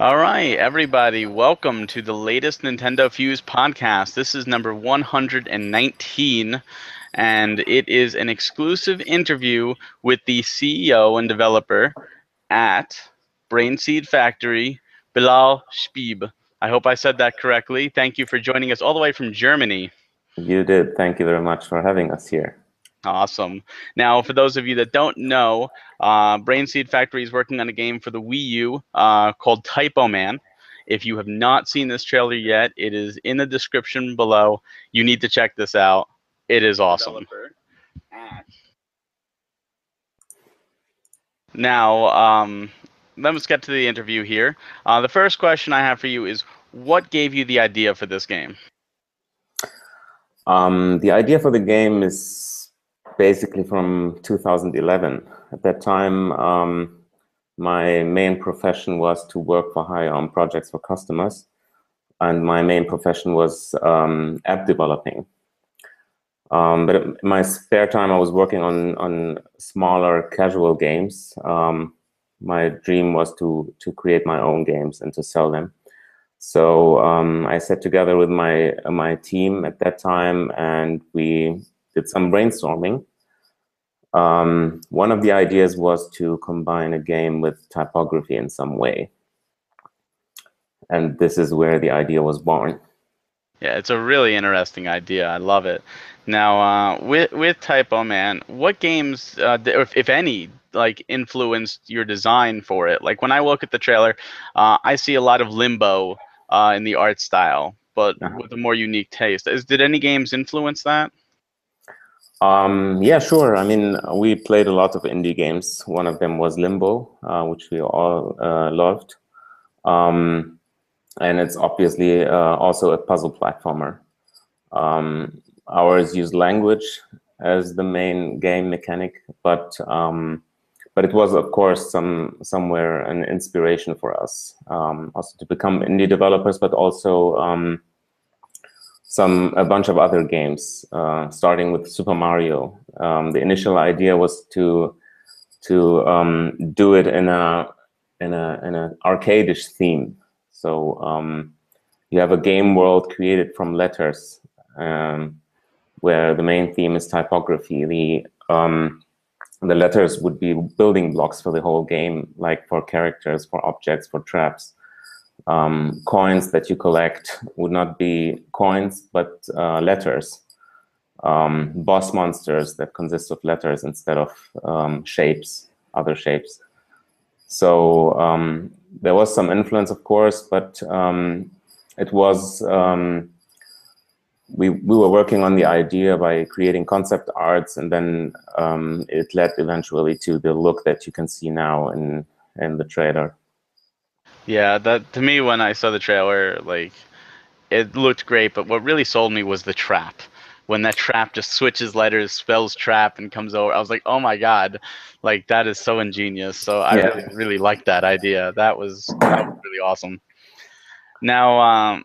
All right, everybody, welcome to the latest Nintendo Fuse podcast. This is number 119, and it is an exclusive interview with the CEO and developer at Brainseed Factory, Bilal Shbeib. I hope I said that correctly. Thank you for joining us all the way from Germany. You did. Thank you very much for having us here. Awesome. Now, for those of you that don't know, uh, Brainseed Factory is working on a game for the Wii U uh, called Typo Man. If you have not seen this trailer yet, it is in the description below. You need to check this out. It is awesome. Now, um, let's get to the interview here. Uh, the first question I have for you is what gave you the idea for this game? Um, the idea for the game is basically from 2011. At that time, um, my main profession was to work for hire on projects for customers, and my main profession was um, app developing. Um, but in my spare time, I was working on on smaller casual games. Um, my dream was to to create my own games and to sell them. So um, I sat together with my my team at that time, and we did some brainstorming. Um, one of the ideas was to combine a game with typography in some way, and this is where the idea was born. Yeah, it's a really interesting idea. I love it. Now, uh, with with Typo Man, what games, uh, if, if any, like influenced your design for it? Like when I look at the trailer, uh, I see a lot of Limbo uh, in the art style, but uh-huh. with a more unique taste. Is did any games influence that? Um, yeah, sure. I mean, we played a lot of indie games. One of them was Limbo, uh, which we all uh, loved, um, and it's obviously uh, also a puzzle platformer. Um, ours used language as the main game mechanic, but um, but it was of course some somewhere an inspiration for us um, also to become indie developers but also um, some a bunch of other games uh, starting with super mario. Um, the initial idea was to to um, do it in a in a in an arcadish theme. So um, you have a game world created from letters um, where the main theme is typography. The the letters would be building blocks for the whole game, like for characters, for objects, for traps. Um, coins that you collect would not be coins, but uh, letters. Um, boss monsters that consist of letters instead of um, shapes, other shapes. So um, there was some influence, of course, but um, it was um, we, we were working on the idea by creating concept arts and then um, it led eventually to the look that you can see now in in the trailer yeah that to me when i saw the trailer like it looked great but what really sold me was the trap when that trap just switches letters spells trap and comes over i was like oh my god like that is so ingenious so i yeah. really, really liked that idea that was, that was really awesome now um,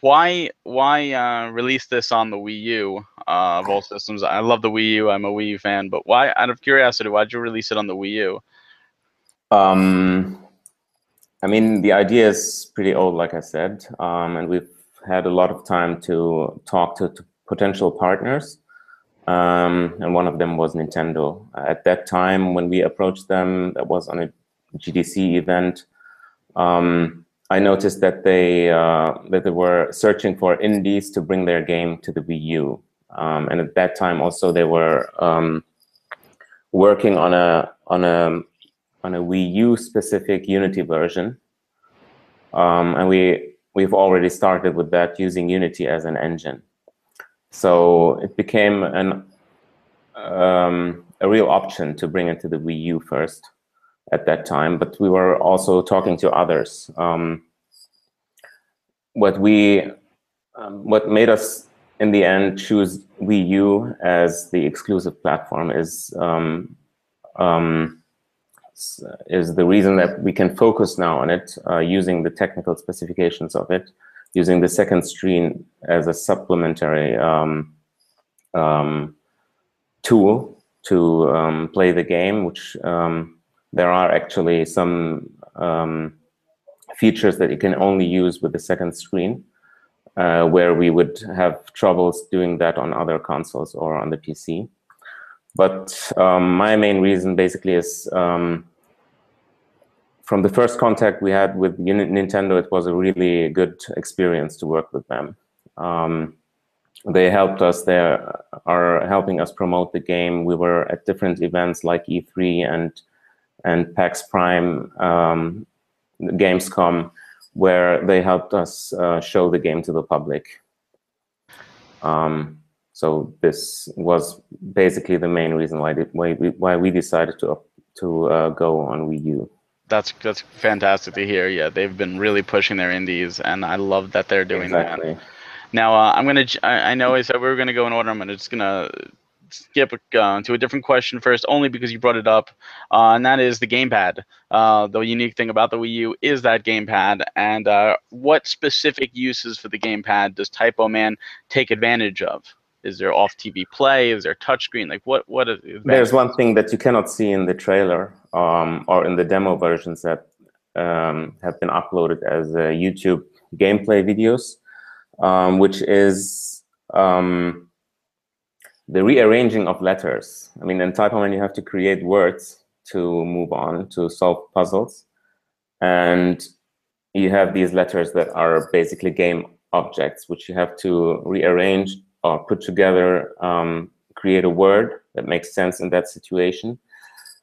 why why uh, release this on the Wii U uh, of all systems? I love the Wii U. I'm a Wii U fan, but why? Out of curiosity, why'd you release it on the Wii U? Um, I mean, the idea is pretty old, like I said, um, and we've had a lot of time to talk to, to potential partners. Um, and one of them was Nintendo. At that time, when we approached them, that was on a GDC event. Um, I noticed that they uh, that they were searching for indies to bring their game to the Wii U, um, and at that time also they were um, working on a on a on a Wii U specific Unity version, um, and we we've already started with that using Unity as an engine. So it became an um, a real option to bring it to the Wii U first at that time, but we were also talking to others. Um, what we, um, what made us in the end choose Wii U as the exclusive platform is um, um is the reason that we can focus now on it uh, using the technical specifications of it, using the second screen as a supplementary um, um, tool to um, play the game, which um, there are actually some um, features that you can only use with the second screen, uh, where we would have troubles doing that on other consoles or on the PC. But um, my main reason basically is um, from the first contact we had with Nintendo, it was a really good experience to work with them. Um, they helped us. They are helping us promote the game. We were at different events like E3 and and PAX Prime, um, Gamescom, where they helped us uh, show the game to the public. Um, so this was basically the main reason why why we, why we decided to to uh, go on Wii U. That's that's fantastic to hear. Yeah, they've been really pushing their indies, and I love that they're doing exactly. that. Now uh, I'm gonna. I, I know I said we were gonna go in order. I'm gonna just gonna skip uh, to a different question first, only because you brought it up, uh, and that is the gamepad. Uh, the unique thing about the Wii U is that gamepad, and uh, what specific uses for the gamepad does Typo Man take advantage of? Is there off TV play? Is there touchscreen? Like what? What is? There's one thing that you cannot see in the trailer um, or in the demo versions that um, have been uploaded as uh, YouTube gameplay videos, um, which is um, the rearranging of letters. I mean, in Typoman, you have to create words to move on to solve puzzles. And you have these letters that are basically game objects, which you have to rearrange or put together, um, create a word that makes sense in that situation.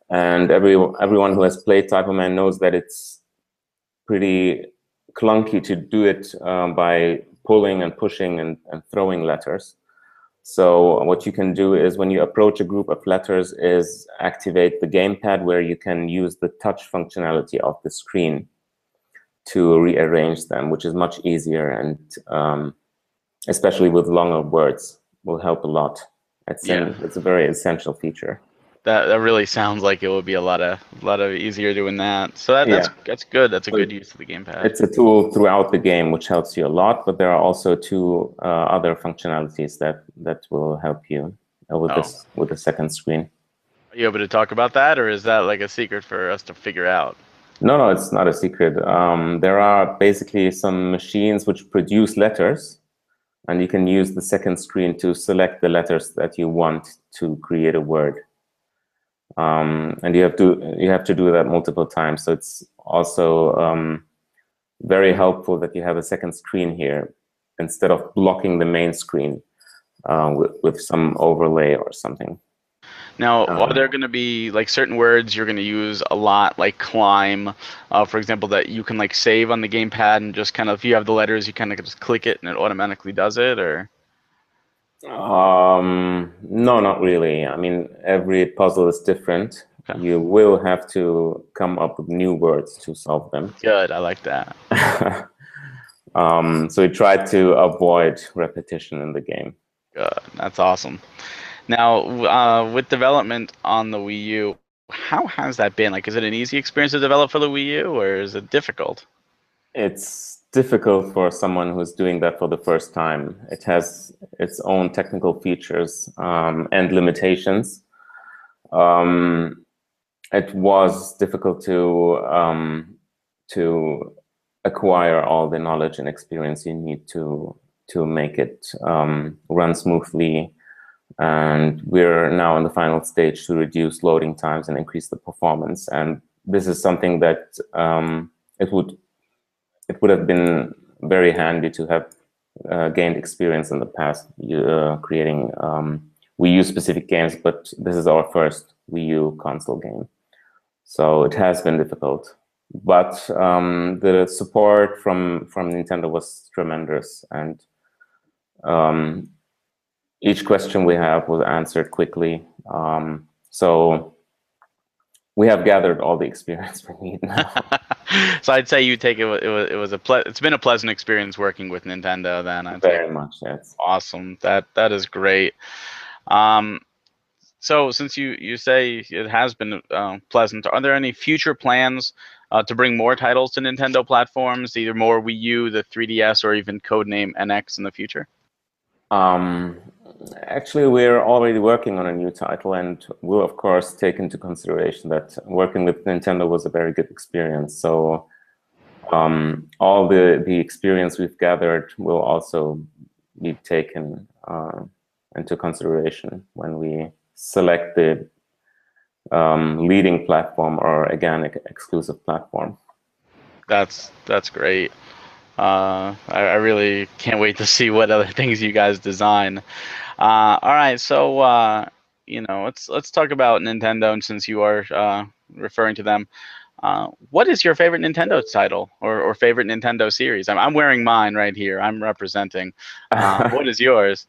And every, everyone who has played Typoman knows that it's pretty clunky to do it um, by pulling and pushing and, and throwing letters. So what you can do is when you approach a group of letters is activate the gamepad where you can use the touch functionality of the screen to rearrange them, which is much easier and um, especially with longer words will help a lot. It's, yeah. an, it's a very essential feature that that really sounds like it would be a lot of a lot of easier doing that. So that, that's yeah. that's good. That's a good use of the gamepad. It's a tool throughout the game which helps you a lot, but there are also two uh, other functionalities that that will help you uh, with oh. this with the second screen. Are you able to talk about that, or is that like a secret for us to figure out? No, no, it's not a secret. Um, there are basically some machines which produce letters, and you can use the second screen to select the letters that you want to create a word um, and you have to you have to do that multiple times. So it's also um, very helpful that you have a second screen here instead of blocking the main screen uh, with, with some overlay or something. Now, um, are there going to be like certain words you're going to use a lot, like climb, uh, for example, that you can like save on the gamepad and just kind of if you have the letters, you kind of just click it and it automatically does it, or? Um, no, not really. I mean, every puzzle is different. Okay. You will have to come up with new words to solve them. Good, I like that. um, so we try to avoid repetition in the game. Good, that's awesome. Now, uh, with development on the Wii U, how has that been? Like, is it an easy experience to develop for the Wii U, or is it difficult? It's difficult for someone who's doing that for the first time. It has its own technical features um, and limitations. Um, it was difficult to um, to acquire all the knowledge and experience you need to to make it um, run smoothly. And we're now in the final stage to reduce loading times and increase the performance. And this is something that um, it would it would have been very handy to have uh, gained experience in the past uh, creating um, Wii U specific games, but this is our first Wii U console game. So it has been difficult. But um, the support from, from Nintendo was tremendous. And um, each question we have was answered quickly. Um, so we have gathered all the experience we need now. so I'd say you take it. It was it was a ple- it's been a pleasant experience working with Nintendo. Then I'd very much. Yes. Awesome. That that is great. Um, so since you you say it has been uh, pleasant, are there any future plans uh, to bring more titles to Nintendo platforms, either more Wii U, the 3DS, or even codename NX in the future? Um, actually, we're already working on a new title, and we'll of course take into consideration that working with Nintendo was a very good experience. So um, all the the experience we've gathered will also be taken uh, into consideration when we select the um, leading platform or again exclusive platform. That's that's great. Uh, I, I, really can't wait to see what other things you guys design. Uh, all right, so uh, you know, let's let's talk about Nintendo, and since you are uh, referring to them, uh, what is your favorite Nintendo title or, or favorite Nintendo series? I'm, I'm wearing mine right here. I'm representing. Uh, what is yours?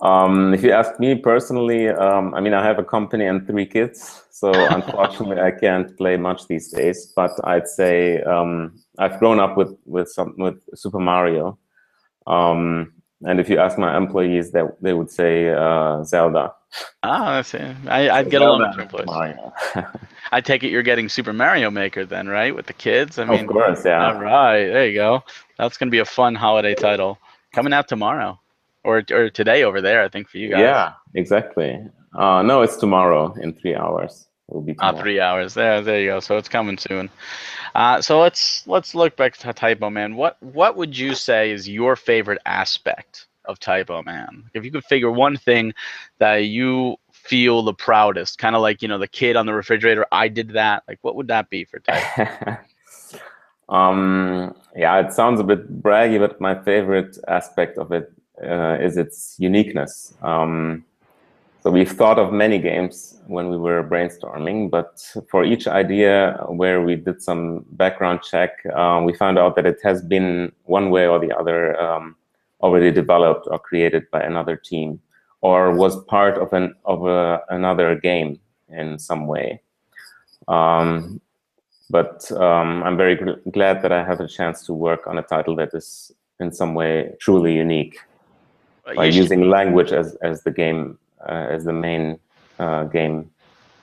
Um, if you ask me personally, um, I mean, I have a company and three kids, so unfortunately, I can't play much these days. But I'd say um, I've grown up with with some with Super Mario, um, and if you ask my employees, that they, they would say uh, Zelda. Ah, I see. I, I'd get along with employees. I take it you're getting Super Mario Maker then, right, with the kids? I mean, of course, yeah. All right, there you go. That's gonna be a fun holiday title coming out tomorrow or or today over there. I think for you guys. Yeah, exactly. Uh, no, it's tomorrow in three hours. Will be ah, three hours. There, there you go. So it's coming soon. Uh, so let's let's look back to Typo Man. What what would you say is your favorite aspect of Typo Man? If you could figure one thing that you feel the proudest, kind of like you know the kid on the refrigerator, I did that. Like, what would that be for Typo? um, yeah, it sounds a bit braggy, but my favorite aspect of it uh, is its uniqueness. Um, so we've thought of many games when we were brainstorming, but for each idea where we did some background check, um, we found out that it has been one way or the other um, already developed or created by another team, or was part of an of a, another game in some way. Um, but um, I'm very glad that I have a chance to work on a title that is in some way truly unique by using should, language as as the game uh, as the main uh, game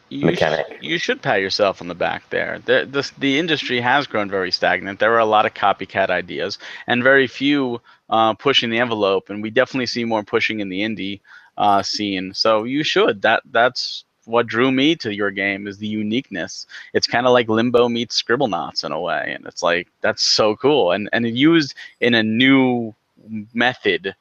you mechanic. Sh- you should pat yourself on the back there. The, the the industry has grown very stagnant. There are a lot of copycat ideas and very few uh, pushing the envelope. And we definitely see more pushing in the indie uh, scene. So you should. That that's what drew me to your game is the uniqueness. It's kind of like Limbo meets Scribble Scribblenauts in a way, and it's like that's so cool and and used in a new method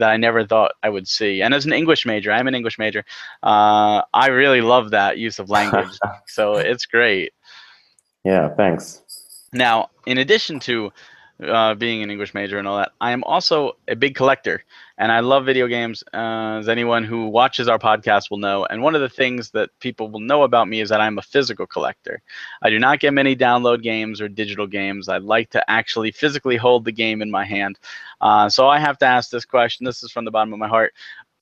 that I never thought I would see. And as an English major, I'm an English major. Uh, I really love that use of language. so it's great. Yeah, thanks. Now, in addition to uh, being an English major and all that, I am also a big collector, and I love video games. Uh, as anyone who watches our podcast will know, and one of the things that people will know about me is that I'm a physical collector. I do not get many download games or digital games. I like to actually physically hold the game in my hand. Uh, so I have to ask this question. This is from the bottom of my heart.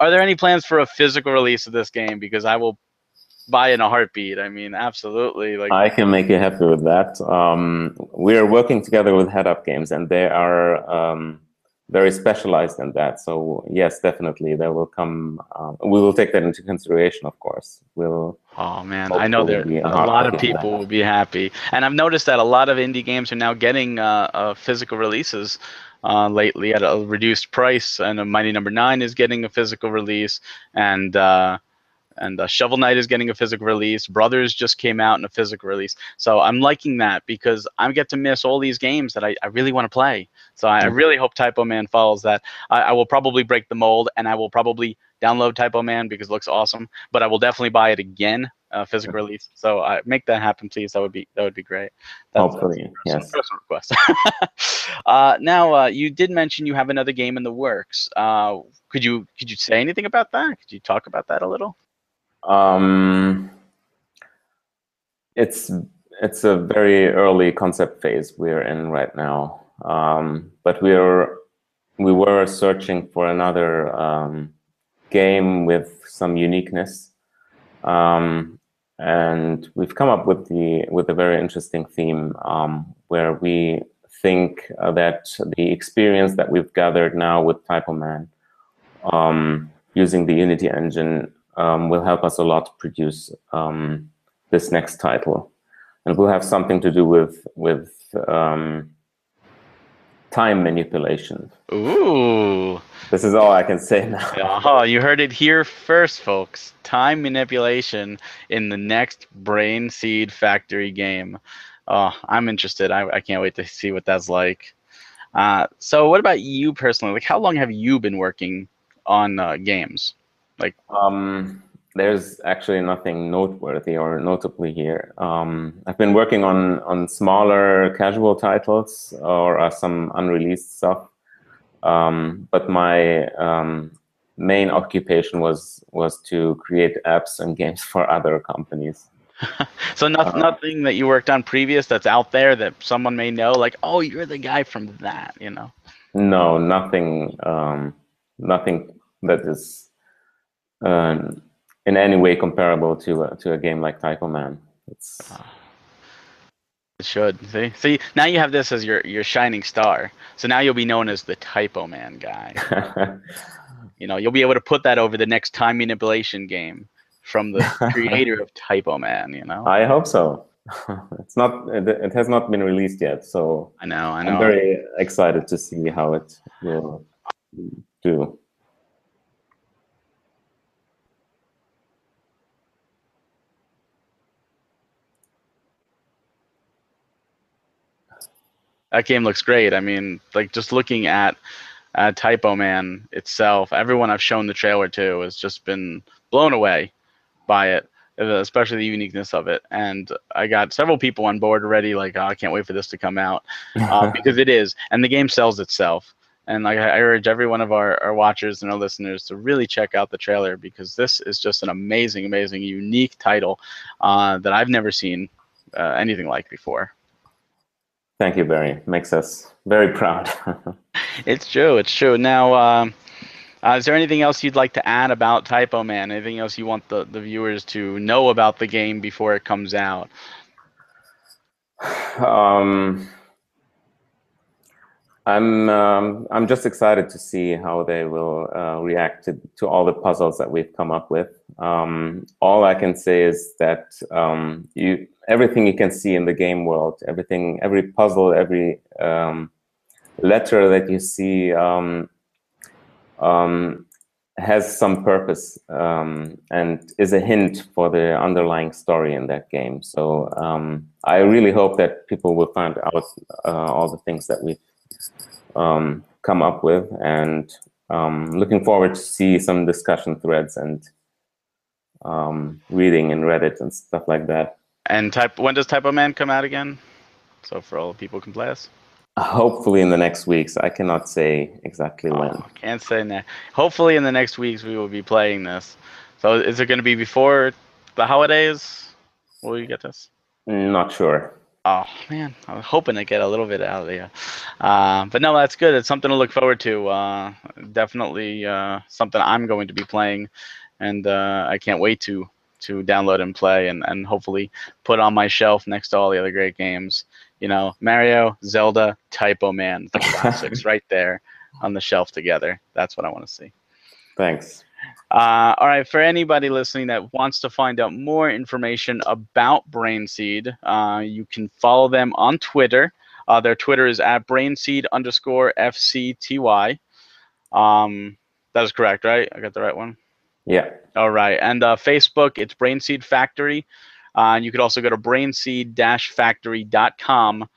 Are there any plans for a physical release of this game? Because I will buy in a heartbeat. I mean, absolutely. Like I can make you happy with that. Um, we are working together with Head Up Games, and they are um, very specialized in that. So yes, definitely, there will come. Uh, we will take that into consideration, of course. We'll. Oh man, I know there a lot of people will be happy, and I've noticed that a lot of indie games are now getting uh, uh, physical releases. Uh, lately at a reduced price, and a Mighty Number no. Nine is getting a physical release, and uh, and uh, Shovel Knight is getting a physical release. Brothers just came out in a physical release. So I'm liking that because I get to miss all these games that I, I really want to play. So I, I, really hope Typo Man follows that. I, I, will probably break the mold and I will probably download Typo Man because it looks awesome. But I will definitely buy it again, uh, physical release. So I make that happen, please. That would be that would be great. That's, Hopefully, that's yes. request. uh, now uh, you did mention you have another game in the works. Uh, could you could you say anything about that? Could you talk about that a little? Um, it's it's a very early concept phase we're in right now, um, but we're we were searching for another um, game with some uniqueness, um, and we've come up with the with a very interesting theme um, where we think uh, that the experience that we've gathered now with Typo Man um, using the Unity engine um, will help us a lot to produce um, this next title, and will have something to do with with um, time manipulation. Ooh. This is all I can say now. Oh, you heard it here first, folks. Time manipulation in the next Brain Seed Factory game. Oh, I'm interested. I, I can't wait to see what that's like. Uh, so, what about you personally? Like, how long have you been working on uh, games? Like, um, there's actually nothing noteworthy or notably here. Um, I've been working on on smaller casual titles or uh, some unreleased stuff, um, but my um, main occupation was was to create apps and games for other companies. so not, uh, nothing that you worked on previous that's out there that someone may know, like, oh, you're the guy from that, you know? No, nothing, um, nothing that is um, in any way comparable to a, to a game like Typo Man. It's it should see see now you have this as your your shining star. So now you'll be known as the Typo Man guy. you know, you'll be able to put that over the next time manipulation game from the creator of Typo Man. You know, I hope so. it's not. It has not been released yet, so I know. I know. I'm very excited to see how it will do. That game looks great. I mean, like just looking at uh, Typo Man itself, everyone I've shown the trailer to has just been blown away by it, especially the uniqueness of it. And I got several people on board already, like, oh, I can't wait for this to come out uh, because it is, and the game sells itself. And like I urge every one of our, our watchers and our listeners to really check out the trailer because this is just an amazing, amazing, unique title uh, that I've never seen uh, anything like before. Thank you, Barry. Makes us very proud. it's true. It's true. Now, um, uh, is there anything else you'd like to add about Typo Man? Anything else you want the, the viewers to know about the game before it comes out? Um, I'm um, I'm just excited to see how they will uh, react to, to all the puzzles that we've come up with. Um, all I can say is that um, you everything you can see in the game world, everything, every puzzle, every um, letter that you see um, um, has some purpose and is a hint for the underlying story in that game. So I really hope that people will find out uh, all the things that we've um, come up with and um, looking forward to see some discussion threads and um, reading in Reddit and stuff like that. And type when does Typo Man come out again? So for all the people can play us. Hopefully in the next weeks. I cannot say exactly oh, when. Can't say now. Hopefully in the next weeks we will be playing this. So is it going to be before the holidays? Will you get this? Not sure. Oh man, I was hoping to get a little bit out of there. Uh, but no, that's good. It's something to look forward to. Uh, definitely uh, something I'm going to be playing, and uh, I can't wait to to download and play, and, and hopefully put on my shelf next to all the other great games you know, Mario, Zelda, Typo Man, the classics right there on the shelf together. That's what I want to see. Thanks. Uh, all right, for anybody listening that wants to find out more information about Brainseed, uh, you can follow them on Twitter. Uh, their Twitter is at brainseed underscore FCTY. Um, that is correct, right? I got the right one? Yeah. All right. And uh, Facebook, it's Brainseed Factory. Uh, and you could also go to brainseed-factory.com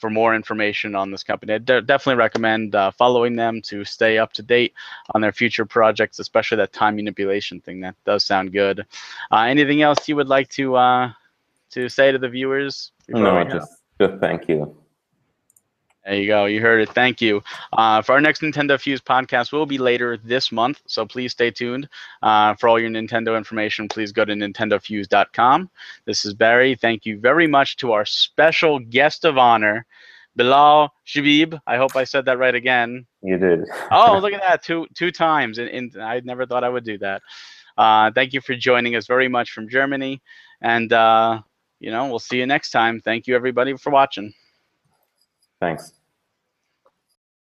for more information on this company. I de- definitely recommend uh, following them to stay up to date on their future projects, especially that time manipulation thing. That does sound good. Uh, anything else you would like to uh, to say to the viewers? No, just, just thank you. There you go. You heard it. Thank you. Uh, for our next Nintendo Fuse podcast will be later this month, so please stay tuned. Uh, for all your Nintendo information, please go to nintendofuse.com. This is Barry. Thank you very much to our special guest of honor, Bilal Shabib. I hope I said that right again. You did. oh, look at that. Two two times. And, and I never thought I would do that. Uh, thank you for joining us very much from Germany. And, uh, you know, we'll see you next time. Thank you, everybody, for watching. Thanks.